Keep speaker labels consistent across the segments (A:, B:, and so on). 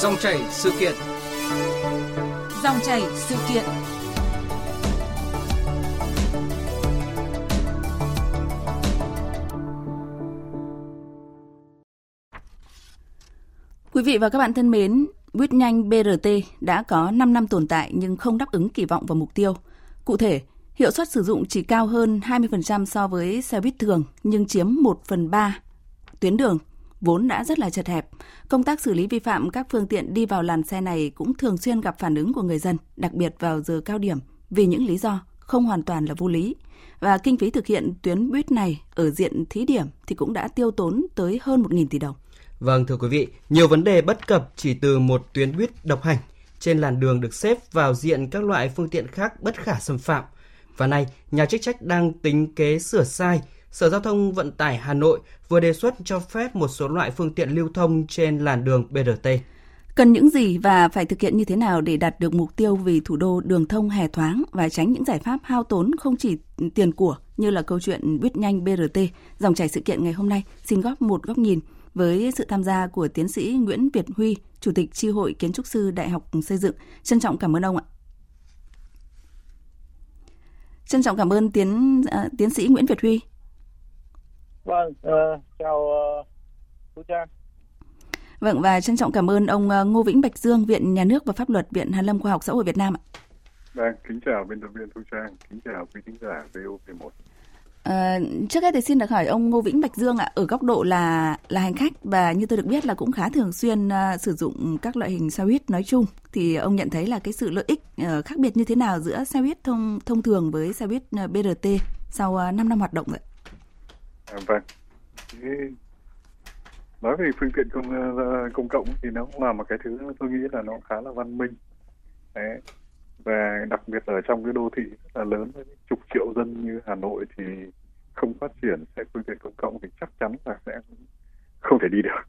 A: Dòng chảy sự kiện.
B: Dòng chảy sự kiện. Quý vị và các bạn thân mến, buýt nhanh BRT đã có 5 năm tồn tại nhưng không đáp ứng kỳ vọng và mục tiêu. Cụ thể, hiệu suất sử dụng chỉ cao hơn 20% so với xe buýt thường nhưng chiếm 1 phần 3 tuyến đường vốn đã rất là chật hẹp. Công tác xử lý vi phạm các phương tiện đi vào làn xe này cũng thường xuyên gặp phản ứng của người dân, đặc biệt vào giờ cao điểm vì những lý do không hoàn toàn là vô lý. Và kinh phí thực hiện tuyến buýt này ở diện thí điểm thì cũng đã tiêu tốn tới hơn 1.000 tỷ đồng.
C: Vâng thưa quý vị, nhiều vấn đề bất cập chỉ từ một tuyến buýt độc hành trên làn đường được xếp vào diện các loại phương tiện khác bất khả xâm phạm. Và nay, nhà chức trách đang tính kế sửa sai. Sở Giao thông Vận tải Hà Nội vừa đề xuất cho phép một số loại phương tiện lưu thông trên làn đường BRT.
B: Cần những gì và phải thực hiện như thế nào để đạt được mục tiêu vì thủ đô đường thông hè thoáng và tránh những giải pháp hao tốn không chỉ tiền của như là câu chuyện buýt nhanh BRT. Dòng chảy sự kiện ngày hôm nay xin góp một góc nhìn với sự tham gia của tiến sĩ Nguyễn Việt Huy, Chủ tịch Chi hội Kiến trúc sư Đại học Xây dựng. Trân trọng cảm ơn ông ạ. Trân trọng cảm ơn tiến uh, tiến sĩ Nguyễn Việt Huy.
D: Vâng, uh, chào uh, Thu Trang.
B: Vâng và trân trọng cảm ơn ông Ngô Vĩnh Bạch Dương, Viện Nhà nước và Pháp luật, Viện Hàn Lâm Khoa học Xã hội Việt Nam ạ.
D: Vâng, kính chào biên tập viên Thu Trang, kính chào quý thính giả VOV1.
B: À, trước hết thì xin được hỏi ông Ngô Vĩnh Bạch Dương ạ, ở góc độ là là hành khách và như tôi được biết là cũng khá thường xuyên uh, sử dụng các loại hình xe buýt nói chung thì ông nhận thấy là cái sự lợi ích uh, khác biệt như thế nào giữa xe buýt thông thông thường với xe buýt uh, BRT sau uh, 5 năm hoạt động vậy?
D: À, vâng. Nói về phương tiện công ờ, công cộng thì nó cũng là một cái thứ tôi nghĩ là nó khá là văn minh. Đấy, và đặc biệt ở trong cái đô thị rất là lớn với chục triệu dân như Hà Nội thì không phát triển sẽ phương tiện công cộng thì chắc chắn là sẽ không thể đi được.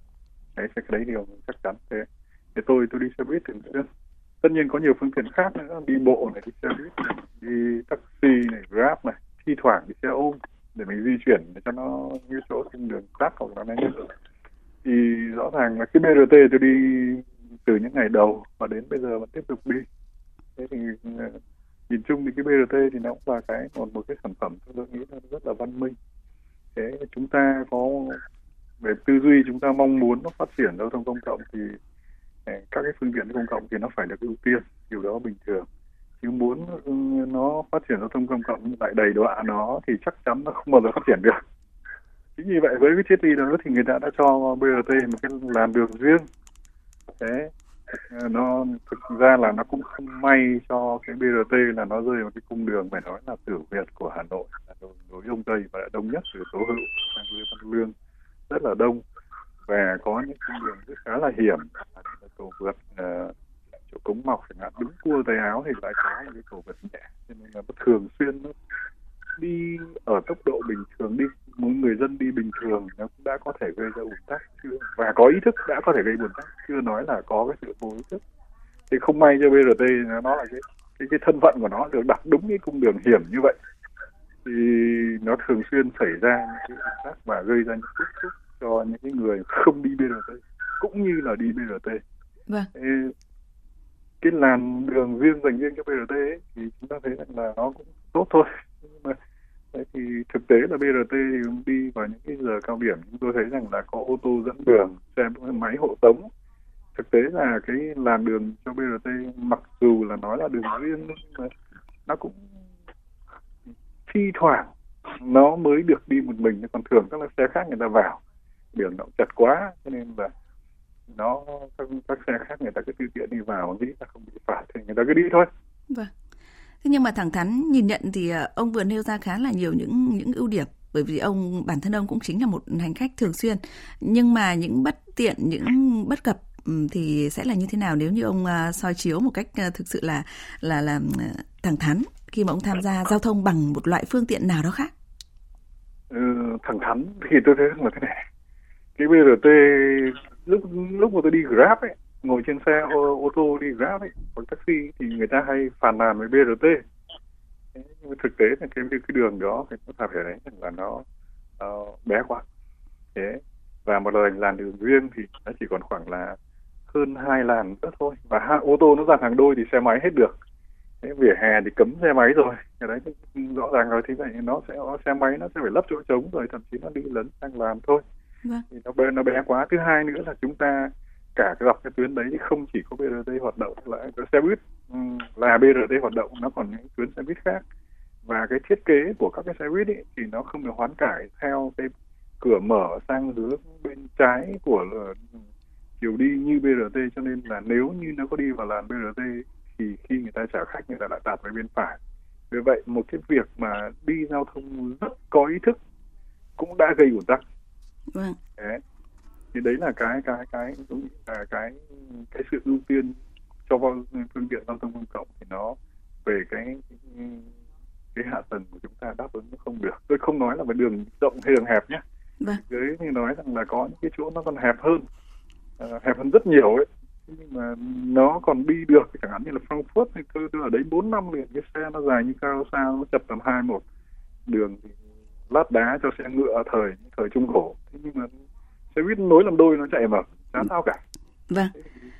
D: Đấy cái đấy điều chắc chắn thế. Thế tôi tôi đi xe buýt thường xuyên tất nhiên có nhiều phương tiện khác nữa đi bộ này đi xe buýt này, đi taxi này grab này thi thoảng đi xe ôm để mình di chuyển để cho nó như chỗ trên đường khác hoặc là nhanh thì rõ ràng là cái BRT tôi đi từ những ngày đầu và đến bây giờ vẫn tiếp tục đi. Thế thì ờ, nhìn chung thì cái BRT thì nó cũng là cái một một cái sản phẩm tôi nghĩ là rất là văn minh. Thế chúng ta có về tư duy, chúng ta mong muốn nó phát triển giao thông công cộng thì ờ, các cái phương tiện công cộng thì nó phải được ưu tiên, điều đó bình thường chứ muốn nó phát triển giao thông công cộng lại đầy đọa nó thì chắc chắn nó không bao giờ phát triển được. Chính vì vậy với cái triết lý đó thì người ta đã cho BRT một cái làn đường riêng. Thế nó thực ra là nó cũng không may cho cái BRT là nó rơi vào cái cung đường phải nói là tử Việt của Hà Nội là nối đông tây và đông nhất từ Tố Hữu sang Lê Văn Lương rất là đông. Và có những cung đường rất khá là hiểm cầu vượt uh, chỗ cống mọc chẳng hạn đúng cua tay áo thì lại có một cái cầu vượt nhẹ. Cho nên là nó thường xuyên nó đi ở tốc độ bình thường đi một người dân đi bình thường nó cũng đã có thể gây ra ủn tắc chưa và có ý thức đã có thể gây ủn tắc chưa nói là có cái sự vô ý thức. Thì không may cho BRT nó là cái cái cái thân phận của nó được đặt đúng cái cung đường hiểm như vậy. Thì nó thường xuyên xảy ra những cái ủn tắc và gây ra những bức xúc cho những cái người không đi BRT cũng như là đi BRT
B: vâng
D: cái làn đường riêng dành riêng cho BRT ấy, thì chúng ta thấy rằng là nó cũng tốt thôi. Nhưng mà đấy thì thực tế là BRT thì đi vào những cái giờ cao điểm. Chúng tôi thấy rằng là có ô tô dẫn đường, xe máy hộ tống. Thực tế là cái làn đường cho BRT mặc dù là nói là đường riêng nhưng mà nó cũng thi thoảng nó mới được đi một mình. Còn thường các xe khác người ta vào đường nó chặt quá cho nên là nó các, các xe khác người ta cứ tự tiện đi vào nghĩ là không bị phạt thì người ta cứ đi thôi.
B: Vâng. Thế nhưng mà thẳng thắn nhìn nhận thì ờ, ông vừa nêu ra khá là nhiều những những ưu điểm bởi vì ông bản thân ông cũng chính là một hành khách thường xuyên. Nhưng mà những bất tiện những bất cập thì sẽ là như thế nào nếu như ông ờ, soi chiếu một cách ờ, thực sự là là là thẳng thắn khi mà ông tham gia giao thông bằng một loại phương tiện nào đó khác?
D: Ừ, thẳng thắn thì tôi thấy là thế này. Cái BRT lúc lúc mà tôi đi Grab ấy ngồi trên xe ô, ô tô đi grab ấy hoặc taxi thì người ta hay phàn nàn với brt Thế, nhưng mà thực tế là cái cái đường đó thì nó phải đấy là nó, uh, bé quá. Thế và một lần làn đường riêng thì nó chỉ còn khoảng là hơn hai làn nữa thôi. Và hai, ô tô nó dàn hàng đôi thì xe máy hết được. Thế vỉa hè thì cấm xe máy rồi. Cái đấy rõ ràng rồi thì vậy nó sẽ xe máy nó sẽ phải lấp chỗ trống rồi thậm chí nó đi lấn sang làn thôi vâng. thì nó bé nó bé quá. Thứ hai nữa là chúng ta cả cái dọc cái tuyến đấy không chỉ có BRT hoạt động là cái xe buýt ừ, là BRT hoạt động nó còn những tuyến xe buýt khác. Và cái thiết kế của các cái xe buýt ấy, thì nó không được hoán cải theo cái cửa mở sang hướng bên trái của chiều đi như BRT cho nên là nếu như nó có đi vào làn BRT thì khi người ta trả khách người ta lại tạt về bên phải. Vì vậy một cái việc mà đi giao thông rất có ý thức cũng đã gây ủn tắc vâng. đấy. thì đấy là cái cái cái cũng là cái cái sự ưu tiên cho phương tiện giao thông công cộng thì nó về cái cái hạ tầng của chúng ta đáp ứng nó không được tôi không nói là về đường rộng hay đường hẹp nhé vâng. dưới như nói rằng là có những cái chỗ nó còn hẹp hơn uh, hẹp hơn rất nhiều ấy nhưng mà nó còn đi được chẳng hạn như là Frankfurt thì tôi, tôi ở đấy 4 năm liền cái xe nó dài như cao sao nó chập tầm hai một đường thì lát đá cho xe ngựa thời thời trung cổ thế nhưng mà xe buýt nối làm đôi nó chạy mà chả sao cả. Vâng.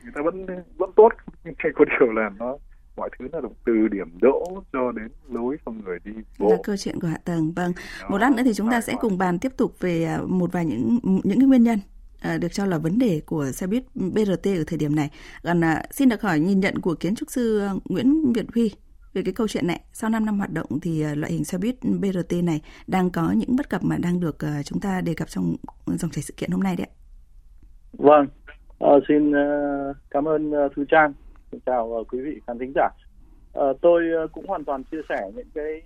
D: người ta vẫn vẫn tốt nhưng có điều là nó mọi thứ là từ điểm đỗ cho đến lối cho người đi bộ.
B: Là câu chuyện của hạ tầng. Vâng. Đó, một lát nữa thì chúng ta sẽ cùng bàn tiếp tục về à, một vài những những cái nguyên nhân à, được cho là vấn đề của xe buýt BRT ở thời điểm này. Còn à, xin được hỏi nhìn nhận của kiến trúc sư Nguyễn Việt Huy về cái câu chuyện này. Sau 5 năm hoạt động thì ờ, loại hình xe buýt BRT này đang có những bất cập mà đang được ờ, chúng ta đề cập trong dòng chảy sự kiện hôm nay đấy ạ.
A: Vâng, à, xin cảm ơn Thư Thu Trang. Xin chào quý vị khán thính giả. À, tôi cũng hoàn toàn chia sẻ những cái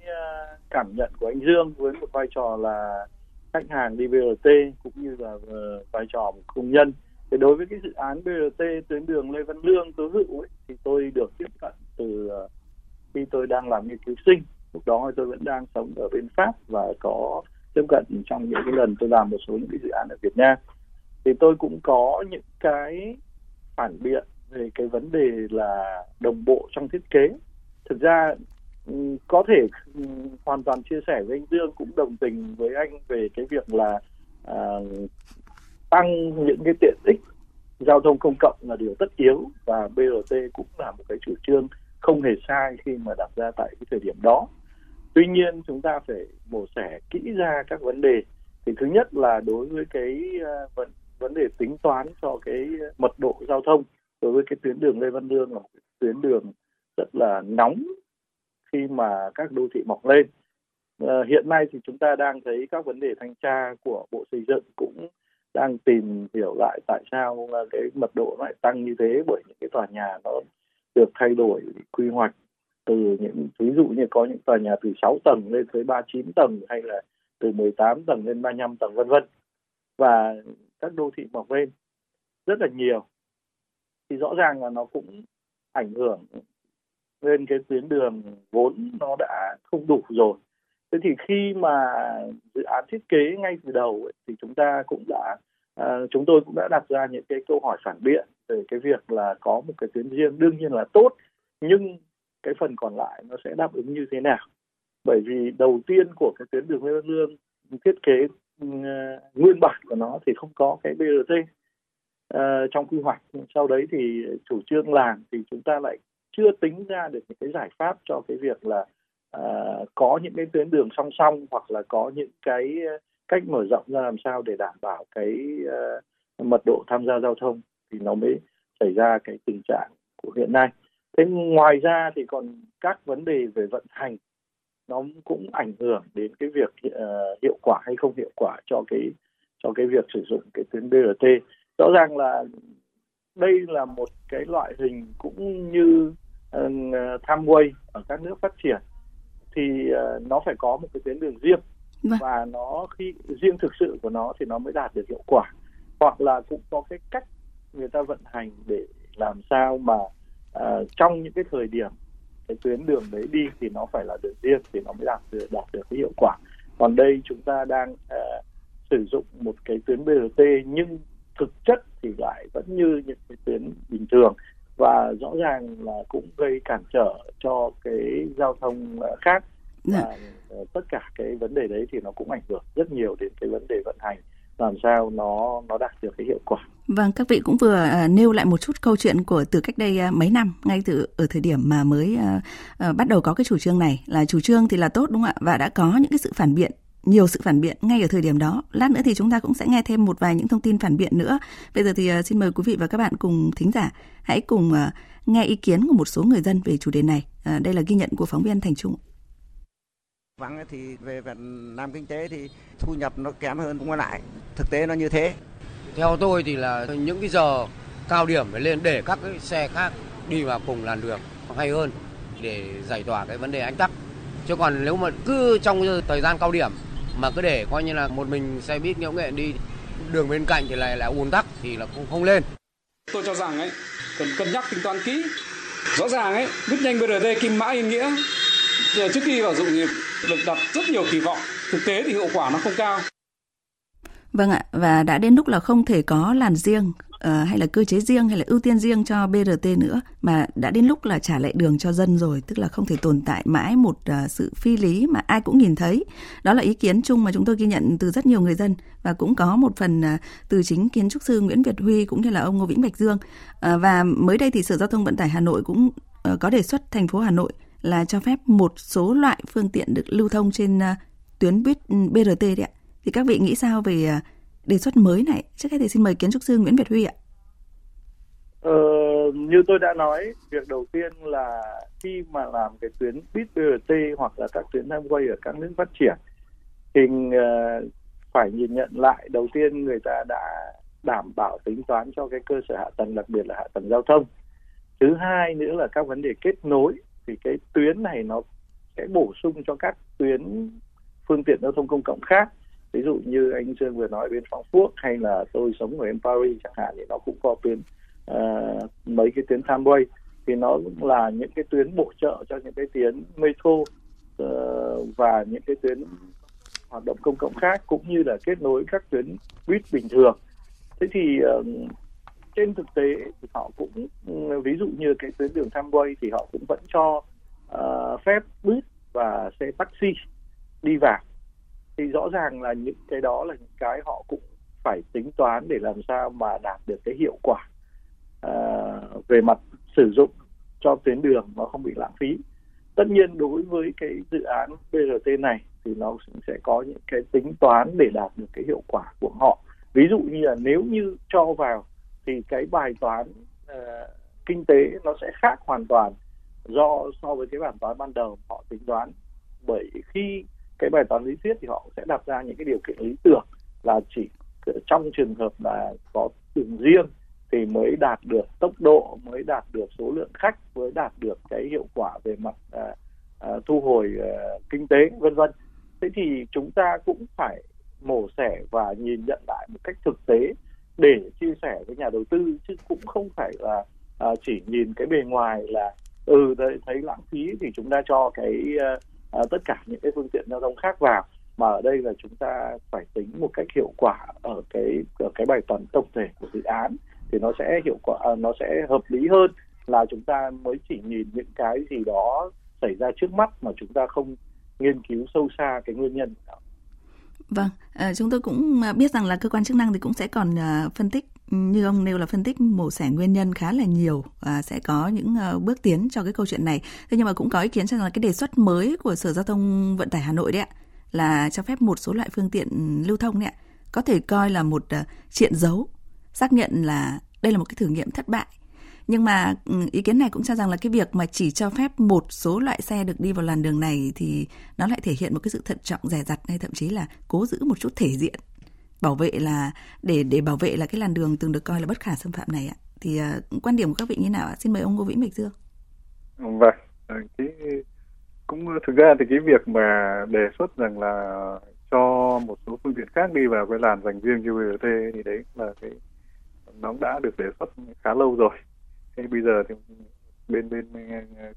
A: cảm nhận của anh Dương với một vai trò là khách hàng đi BRT cũng như là vai trò một công nhân thì đối với cái dự án BRT tuyến đường Lê Văn Lương Tố Hữu ấy, thì tôi được tiếp cận từ khi tôi đang làm nghiên cứu sinh lúc đó tôi vẫn đang sống ở bên Pháp và có tiếp cận trong những cái lần tôi làm một số những cái dự án ở Việt Nam. Thì tôi cũng có những cái phản biện về cái vấn đề là đồng bộ trong thiết kế. Thực ra ừ, có thể ừ, hoàn toàn chia sẻ với anh Dương cũng đồng tình với anh về cái việc là à, tăng những cái tiện ích giao thông công cộng là điều tất yếu và BRT cũng là một cái chủ trương không hề sai khi mà đặt ra tại cái thời điểm đó. Tuy nhiên chúng ta phải mổ xẻ kỹ ra các vấn đề. Thì thứ nhất là đối với cái ờ, vấn vấn đề tính toán cho cái mật độ giao thông đối với cái tuyến đường Lê Văn Lương là một tuyến đường rất là nóng khi mà các đô thị mọc lên. À, hiện nay thì chúng ta đang thấy các vấn đề thanh tra của Bộ Xây dựng cũng đang tìm hiểu lại tại sao ờ, cái mật độ lại tăng như thế bởi những cái tòa nhà nó được thay đổi quy hoạch từ những ví dụ như có những tòa nhà từ 6 tầng lên tới 39 tầng hay là từ 18 tầng lên 35 tầng vân vân. Và các đô thị mọc lên rất là nhiều. Thì rõ ràng là nó cũng ảnh hưởng lên cái tuyến đường vốn nó đã không đủ rồi. Thế thì khi mà dự án thiết kế ngay từ đầu ấy, thì chúng ta cũng đã à, chúng tôi cũng đã đặt ra những cái câu hỏi phản biện về cái việc là có một cái tuyến riêng đương nhiên là tốt nhưng cái phần còn lại nó sẽ đáp ứng như thế nào? Bởi vì đầu tiên của cái tuyến đường Lê Văn Lương thiết kế uh, nguyên bản của nó thì không có cái BRT uh, ờ, trong quy hoạch sau đấy thì chủ trương làm thì chúng ta lại chưa tính ra được những cái giải pháp cho cái việc là uh, có những cái tuyến đường song song hoặc là có những cái ờ, cách mở rộng ra làm sao để đảm bảo cái uh, mật độ tham gia giao thông thì nó mới xảy ra cái tình trạng của hiện nay. Thế ngoài ra thì còn các vấn đề về vận hành nó cũng ảnh hưởng đến cái việc uh, hiệu quả hay không hiệu quả cho cái cho cái việc sử dụng cái tuyến BRT. Rõ ràng là đây là một cái loại hình cũng như uh, Tramway ở các nước phát triển thì uh, nó phải có một cái tuyến đường riêng vâng. và nó khi riêng thực sự của nó thì nó mới đạt được hiệu quả hoặc là cũng có cái cách người ta vận hành để làm sao mà uh, trong những cái thời điểm cái tuyến đường đấy đi thì nó phải là đường riêng thì nó mới đạt được đạt được cái hiệu quả còn đây chúng ta đang uh, sử dụng một cái tuyến BRT nhưng thực chất thì lại vẫn như những cái tuyến bình thường và rõ ràng là cũng gây cản trở cho cái giao thông ờ, khác dạ. và dạ. tất cả cái vấn đề đấy thì nó cũng ảnh hưởng rất nhiều đến cái vấn đề vận hành làm sao nó nó đạt được cái hiệu quả.
B: Vâng, các vị cũng vừa à, nêu lại một chút câu chuyện của từ cách đây à, mấy năm, ngay từ ở thời điểm mà mới uh, bắt đầu có cái chủ trương này là chủ trương thì là tốt đúng không ạ? Và đã có những cái sự phản biện nhiều sự phản biện ngay ở thời điểm đó. Lát nữa thì chúng ta cũng sẽ nghe thêm một vài những thông tin phản biện nữa. Bây giờ thì uh, xin mời quý vị và các bạn cùng thính giả hãy cùng uh, nghe ý kiến của một số người dân về chủ đề này. Uh, đây là ghi nhận của phóng viên Thành Trung.
E: Vắng thì về Việt Nam kinh tế thì thu nhập nó kém hơn cũng lại. Thực tế nó như thế.
F: Theo tôi thì là những cái giờ cao điểm phải lên để các cái xe khác đi vào cùng làn đường hay hơn để giải tỏa cái vấn đề ách tắc. Chứ còn nếu mà cứ trong thời gian cao điểm mà cứ để coi như là một mình xe buýt nhễu nghệ đi đường bên cạnh thì lại là ùn tắc thì là cũng không lên.
G: Tôi cho rằng ấy cần cân nhắc tính toán kỹ. Rõ ràng ấy, buýt nhanh BRT Kim Mã Yên Nghĩa trước khi vào dụng được đặt rất nhiều kỳ vọng. Thực tế thì hiệu quả nó không cao.
B: Vâng ạ, và đã đến lúc là không thể có làn riêng uh, hay là cơ chế riêng hay là ưu tiên riêng cho BRT nữa mà đã đến lúc là trả lại đường cho dân rồi, tức là không thể tồn tại mãi một uh, sự phi lý mà ai cũng nhìn thấy. Đó là ý kiến chung mà chúng tôi ghi nhận từ rất nhiều người dân và cũng có một phần uh, từ chính kiến trúc sư Nguyễn Việt Huy cũng như là ông Ngô Vĩnh Bạch Dương. Uh, và mới đây thì Sở Giao thông Vận tải Hà Nội cũng uh, có đề xuất thành phố Hà Nội là cho phép một số loại phương tiện được lưu thông trên à, tuyến buýt ừ, BRT đấy ạ thì các vị nghĩ sao về à, đề xuất mới này? Trước hết thì xin mời kiến trúc sư Nguyễn Việt Huy ạ.
A: Ờ, như tôi đã nói, việc đầu tiên là khi mà làm cái tuyến buýt BRT hoặc là các tuyến tramway ở các nước phát triển thì uh, phải nhìn nhận lại đầu tiên người ta đã đảm bảo tính toán cho cái cơ sở hạ tầng đặc biệt là hạ tầng giao thông. Thứ hai nữa là các vấn đề kết nối thì cái tuyến này nó sẽ bổ sung cho các tuyến phương tiện giao thông công cộng khác. Ví dụ như anh Dương vừa nói bên Phóng Quốc hay là tôi sống ở bên Paris chẳng hạn thì nó cũng có tuyến uh, mấy cái tuyến tramway. Thì nó cũng là những cái tuyến bổ trợ cho những cái tuyến metro uh, và những cái tuyến hoạt động công cộng khác cũng như là kết nối các tuyến buýt bình thường. Thế thì uh, trên thực tế thì họ cũng ừ, ví dụ như cái tuyến đường tramway thì họ cũng vẫn cho uh, phép buýt và xe taxi đi vào. Thì rõ ràng là những cái đó là những cái họ cũng phải tính toán để làm sao mà đạt được cái hiệu quả uh, về mặt sử dụng cho tuyến đường nó không bị lãng phí. Tất nhiên đối với cái dự án BRT này thì nó sẽ có những cái tính toán để đạt được cái hiệu quả của họ. Ví dụ như là nếu như cho vào thì cái bài toán uh, kinh tế nó sẽ khác hoàn toàn do so với cái bản toán ban đầu họ tính toán. Bởi khi cái bài toán lý thuyết thì họ sẽ đặt ra những cái điều kiện lý tưởng là chỉ trong trường hợp là có đường riêng thì mới đạt được tốc độ mới đạt được số lượng khách mới đạt được cái hiệu quả về mặt à, à, thu hồi à, kinh tế vân vân. Thế thì chúng ta cũng phải mổ xẻ và nhìn nhận lại một cách thực tế để chia sẻ với nhà đầu tư chứ cũng không phải là à, chỉ nhìn cái bề ngoài là ừ thấy lãng phí thì chúng ta cho cái uh, uh, tất cả những cái phương tiện giao thông khác vào. Mà ở đây là chúng ta phải tính một cách hiệu quả ở cái ở cái bài toán tổng thể của dự án thì nó sẽ hiệu quả uh, nó sẽ hợp lý hơn là chúng ta mới chỉ nhìn những cái gì đó xảy ra trước mắt mà chúng ta không nghiên cứu sâu xa cái nguyên nhân.
B: Vâng, à, chúng tôi cũng ờ, biết rằng là cơ quan chức năng thì cũng sẽ còn à, phân tích ừ, như ông nêu là phân tích mổ xẻ nguyên nhân khá là nhiều và sẽ có những bước tiến cho cái câu chuyện này. Thế nhưng mà cũng có ý kiến rằng là cái đề xuất mới của Sở Giao thông Vận tải Hà Nội đấy ạ là cho phép một số loại phương tiện lưu thông đấy ạ có thể coi là một triện dấu xác nhận là đây là một cái thử nghiệm thất bại. Nhưng mà ừ, ý kiến này cũng cho rằng là cái việc mà chỉ cho phép một số loại xe được đi vào làn đường này thì nó lại thể hiện một cái sự thận trọng rẻ rặt hay thậm chí là cố giữ một chút thể diện bảo vệ là để để bảo vệ là cái làn đường từng được coi là bất khả xâm phạm này ạ. Thì uh, quan điểm của các vị như nào ạ? Xin mời ông Ngô Vĩnh Bạch Dương.
D: Vâng ờ, cái cũng ờ, thực ra thì cái việc mà đề xuất rằng là cho một số phương tiện khác đi vào cái làn dành riêng cho BRT thì đấy là cái nó đã được đề xuất khá lâu rồi thế bây giờ thì bên bên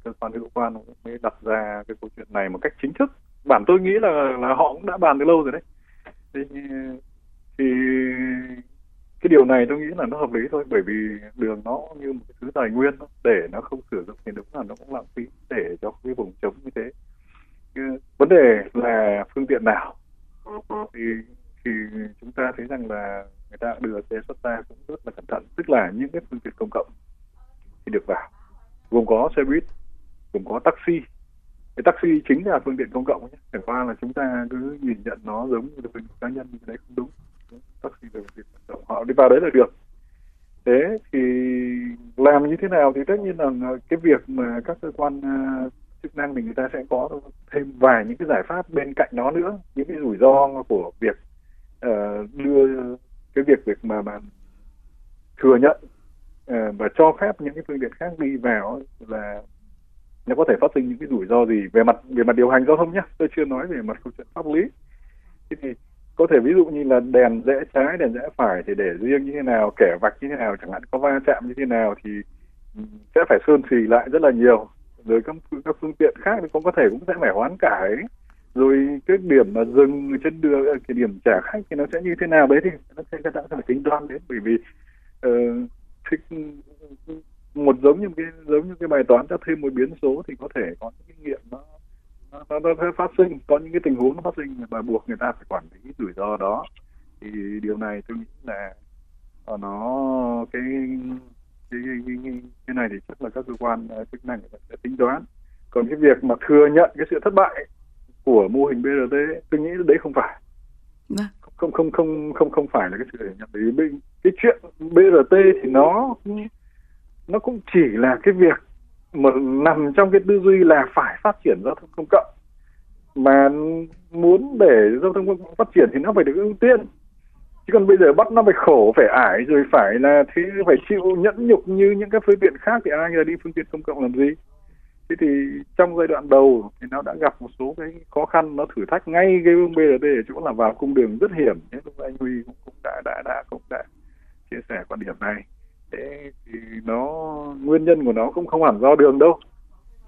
D: cơ quan hữu quan cũng mới đặt ra cái câu chuyện này một cách chính thức. Bản tôi nghĩ là là họ cũng đã bàn từ lâu rồi đấy. Thì, thì cái điều này tôi nghĩ là nó hợp lý thôi bởi vì đường nó như một cái thứ tài nguyên đó, để nó không sử dụng thì đúng là nó cũng lãng phí để cho cái vùng trống như thế. Vấn đề là phương tiện nào? Thì thì chúng ta thấy rằng là người ta đưa xe xuất ra cũng rất là cẩn thận tức là những cái phương tiện công cộng thì được vào. Gồm có xe buýt gồm có taxi. Cái taxi chính là phương tiện công cộng nhé. Chẳng qua là chúng ta cứ nhìn nhận nó giống như phương cá nhân thì đấy không đúng. Taxi là phương tiện công cộng họ đi vào đấy là được. Thế thì làm như thế nào thì tất nhiên là cái việc mà các cơ quan à, chức năng thì người ta sẽ có thêm vài những cái giải pháp bên cạnh nó nữa. Những cái rủi ro của việc uh, đưa cái việc việc mà mà thừa nhận Ờ, và cho phép những cái phương tiện khác đi vào là nó có thể phát sinh những cái rủi ro gì về mặt về mặt điều hành giao thông nhé tôi chưa nói về mặt câu chuyện pháp lý. Thế thì có thể ví dụ như là đèn rẽ trái đèn rẽ phải thì để riêng như thế nào kẻ vạch như thế nào chẳng hạn có va chạm như thế nào thì sẽ phải sơn xì lại rất là nhiều. Rồi các các phương tiện khác thì cũng có thể cũng sẽ phải hoán cải rồi cái điểm mà dừng trên đường cái điểm trả khách thì nó sẽ như thế nào đấy thì nó sẽ tạo ra phải tính toán đến. Bởi vì uh, thích một giống như cái giống như cái bài toán cho thêm một biến số thì có thể có những kinh nghiệm nó nó, nó, nó phát sinh. Có những cái tình huống nó phát sinh và buộc người ta phải quản lý rủi ro đó. Thì điều này tôi nghĩ là ờ, nó cái cái, cái, cái, cái này thì chắc là các cơ quan ờ, chức năng sẽ tính toán. Còn cái việc mà thừa nhận cái sự thất bại của mô hình BRT tôi nghĩ đấy không phải. Vâng không không không không không phải là cái sự nhận thấy cái chuyện BRT thì nó nó cũng chỉ là cái việc mà nằm trong cái tư duy là phải phát triển giao thông công cộng. Mà muốn để giao thông công cộng phát triển thì nó phải được ưu tiên. Chứ còn bây giờ bắt nó phải khổ, phải ải, rồi phải là thế, phải chịu nhẫn nhục như những các phương tiện khác thì ai là đi phương tiện công cộng làm gì? Thế thì trong giai đoạn đầu thì nó đã gặp một số cái khó khăn nó thử thách ngay cái BRT ở chỗ là vào cung đường rất hiểm. Thế lúc anh Huy cũng, cũng đã đã đã cũng đã chia sẻ quan điểm này. Thế thì nó nguyên nhân của nó cũng không hẳn do đường đâu.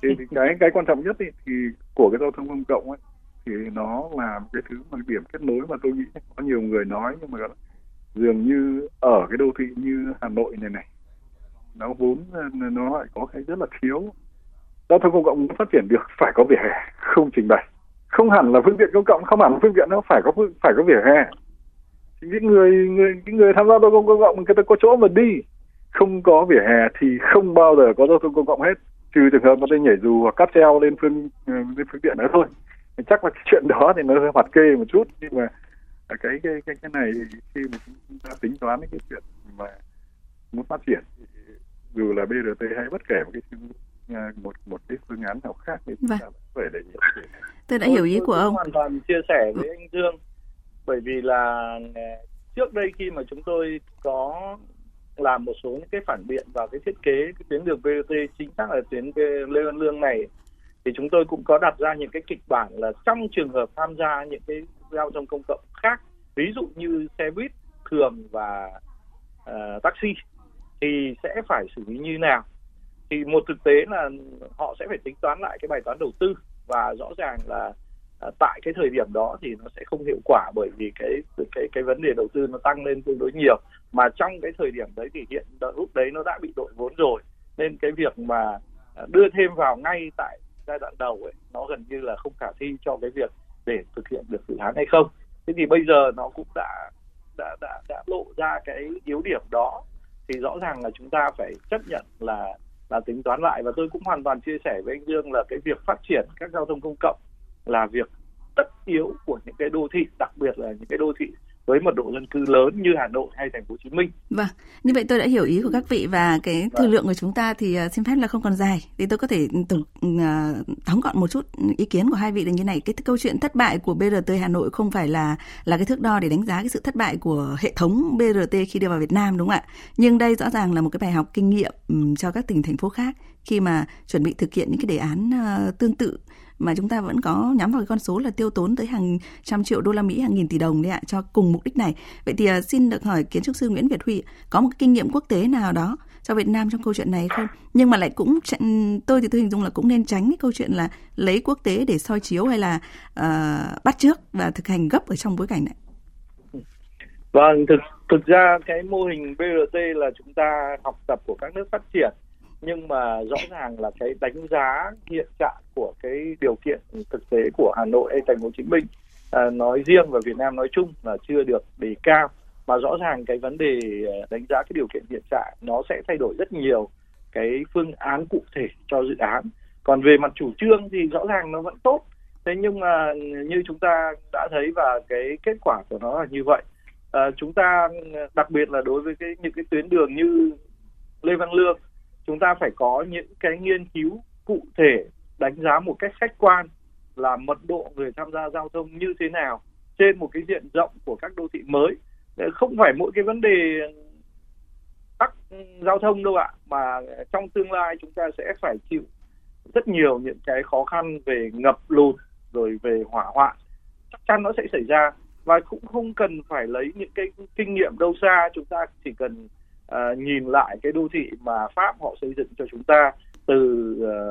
D: Thì, thì cái cái quan trọng nhất ý, thì của cái giao thông công cộng ấy thì nó là cái thứ mà điểm kết nối mà tôi nghĩ có nhiều người nói nhưng mà dường như ở cái đô thị như Hà Nội này này nó vốn nó lại có cái rất là thiếu giao thông công cộng phát triển được phải có vỉa hè, không trình bày. Không hẳn là phương tiện công cộng, không hẳn là phương tiện nó phải có phải có vỉa hè. Những người người, những người tham gia giao thông công cộng, người ta có chỗ mà đi. Không có vỉa hè thì không bao giờ có giao thông công cộng hết. Trừ trường hợp mà tôi nhảy dù hoặc cáp treo lên phương ừ, lên phương tiện đó thôi. Chắc là cái chuyện đó thì nó hơi hoạt kê một chút. Nhưng mà cái cái cái cái này khi mà chúng ta tính toán cái chuyện mà muốn phát triển dù là BRT hay bất kể một cái một một cái phương án nào khác thì chúng vâng. ta phải để
B: tôi đã hiểu ý của ông.
A: hoàn toàn chia sẻ với anh Dương. Bởi vì là à, trước đây khi mà chúng tôi có làm một số những cái phản biện vào cái thiết kế cái tuyến đường BRT chính xác là tuyến Lê Văn Lương này thì chúng tôi cũng có đặt ra những cái kịch bản là trong trường hợp tham gia những cái giao thông công cộng khác ví dụ như xe buýt thường và uh, taxi thì sẽ phải xử lý như nào thì một thực tế là họ sẽ phải tính toán lại cái bài toán đầu tư và rõ ràng là à, tại cái thời điểm đó thì nó sẽ không hiệu quả bởi vì cái cái cái vấn đề đầu tư nó tăng lên tương đối nhiều. Mà trong cái thời điểm đấy thì hiện lúc đấy nó đã bị đội vốn rồi, nên cái việc mà à, đưa thêm vào ngay tại giai đoạn đầu ấy, nó gần như là không khả thi cho cái việc để thực hiện được dự án hay không. Thế thì bây giờ nó cũng đã đã đã đã lộ ra cái yếu điểm đó. Thì rõ ràng là chúng ta phải chấp nhận là là tính toán lại, và tôi cũng hoàn toàn chia sẻ với anh Dương là cái việc phát triển các giao thông công cộng là việc tất yếu của những cái đô thị, đặc biệt là những cái đô thị với mật độ dân cư lớn như Hà Nội hay thành phố Hồ Chí Minh.
B: Vâng, như vậy tôi đã hiểu ý của các vị và cái thời vâng. lượng của chúng ta thì uh, xin phép là không còn dài thì tôi có thể tổng uh, tóm gọn một chút ý kiến của hai vị là như này, cái câu chuyện thất bại của BRT Hà Nội không phải là là cái thước đo để đánh giá cái sự thất bại của hệ thống BRT khi đưa vào Việt Nam đúng không ạ? Nhưng đây rõ ràng là một cái bài học kinh nghiệm um, cho các tỉnh thành phố khác khi mà chuẩn bị thực hiện những cái đề án uh, tương tự mà chúng ta vẫn có nhắm vào cái con số là tiêu tốn tới hàng trăm triệu đô la Mỹ, hàng nghìn tỷ đồng đấy ạ cho cùng mục đích này. Vậy thì à, xin được hỏi kiến trúc sư Nguyễn Việt Huy có một cái kinh nghiệm quốc tế nào đó cho Việt Nam trong câu chuyện này không? Nhưng mà lại cũng tôi thì tôi hình dung là cũng nên tránh cái câu chuyện là lấy quốc tế để soi chiếu hay là uh, bắt trước và thực hành gấp ở trong bối cảnh này.
A: Vâng, thực thực ra cái mô hình BRT là chúng ta học tập của các nước phát triển nhưng mà rõ ràng là cái đánh giá hiện trạng của cái điều kiện thực tế của Hà Nội hay thành phố Hồ Chí Minh à, nói riêng và Việt Nam nói chung là chưa được đề cao. Mà rõ ràng cái vấn đề à, đánh giá cái điều kiện hiện trạng nó sẽ thay đổi rất nhiều cái phương án cụ thể cho dự án. Còn về mặt chủ trương thì rõ ràng nó vẫn tốt. Thế nhưng mà như chúng ta đã thấy và cái kết quả của nó là như vậy à, chúng ta à, đặc biệt là đối với cái những cái tuyến đường như lê văn lương chúng ta phải có những cái nghiên cứu cụ thể, đánh giá một cách khách quan là mật độ người tham gia giao thông như thế nào trên một cái diện rộng của các đô thị mới. Ờ, không phải mỗi cái vấn đề tắc giao thông đâu ạ, mà trong tương lai chúng ta sẽ phải chịu rất nhiều những cái khó khăn về ngập lụt, rồi về hỏa hoạn. Chắc chắn nó sẽ xảy ra và cũng không cần phải lấy những cái kinh nghiệm đâu xa, chúng ta chỉ cần uh, nhìn lại cái đô thị mà pháp họ xây dựng cho chúng ta từ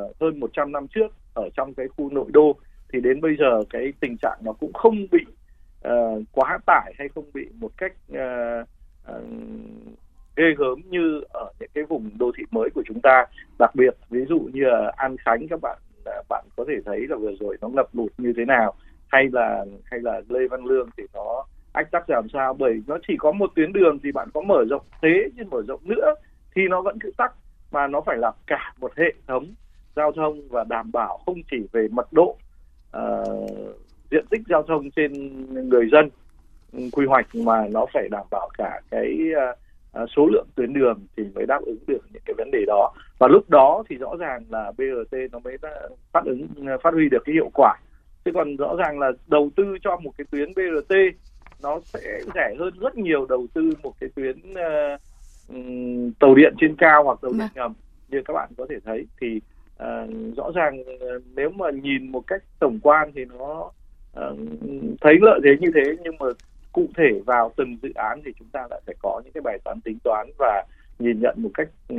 A: uh, hơn 100 năm trước ở trong cái khu nội đô thì đến bây giờ cái tình trạng nó cũng không bị uh, quá tải hay không bị một cách uh, uh, ghê gớm như ở những cái vùng đô thị mới của chúng ta. Đặc biệt ví dụ như an khánh các bạn bạn có thể thấy là vừa rồi nó ngập lụt như thế nào hay là hay là lê văn lương thì nó ách tắc làm sao? Bởi nó chỉ có một tuyến đường thì bạn có mở rộng thế nhưng mở rộng nữa thì nó vẫn cứ tắc. Mà nó phải là cả một hệ thống giao thông và đảm bảo không chỉ về mật độ uh, diện tích giao thông trên người dân ừ, quy hoạch mà nó phải đảm bảo cả cái uh, số lượng tuyến đường thì mới đáp ứng được những cái vấn đề đó. Và lúc đó thì rõ ràng là BRT nó mới phát ứng phát huy được cái hiệu quả. Chứ còn rõ ràng là đầu tư cho một cái tuyến BRT nó sẽ rẻ hơn rất nhiều đầu tư một cái tuyến uh, tàu điện trên cao hoặc tàu điện vâng. ngầm như các bạn có thể thấy thì uh, rõ ràng uh, nếu mà nhìn một cách tổng quan thì nó uh, thấy lợi thế như thế nhưng mà cụ thể vào từng dự án thì chúng ta lại phải có những cái bài toán tính toán và nhìn nhận một cách ờ,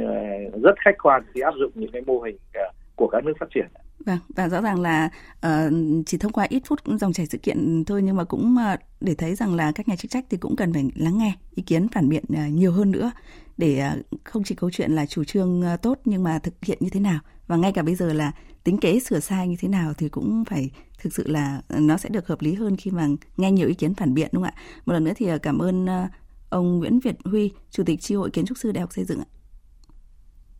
A: rất khách quan khi áp dụng những cái mô hình ờ, của các nước phát triển.
B: Vâng, và rõ ràng là uh, chỉ thông qua ít phút dòng chảy sự kiện thôi nhưng mà cũng uh, để thấy rằng là các nhà chức trách thì cũng cần phải lắng nghe ý kiến phản biện uh, nhiều hơn nữa để uh, không chỉ câu chuyện là chủ trương uh, tốt nhưng mà thực hiện như thế nào và ngay cả bây giờ là tính kế sửa sai như thế nào thì cũng phải thực sự là nó sẽ được hợp lý hơn khi mà nghe nhiều ý kiến phản biện đúng không ạ? Một lần nữa thì cảm ơn ông Nguyễn Việt Huy, Chủ tịch Chi hội Kiến trúc sư Đại học Xây dựng ạ.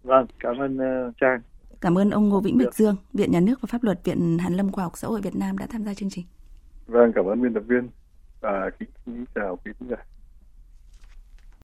A: Vâng, cảm ơn uh, Trang.
B: Cảm ơn ông Ngô Vĩnh Bạch Dương, Viện Nhà nước và Pháp luật Viện Hàn Lâm Khoa học Xã hội Việt Nam đã tham gia chương trình.
D: Vâng, cảm ơn biên tập viên và kính chào quý khán giả.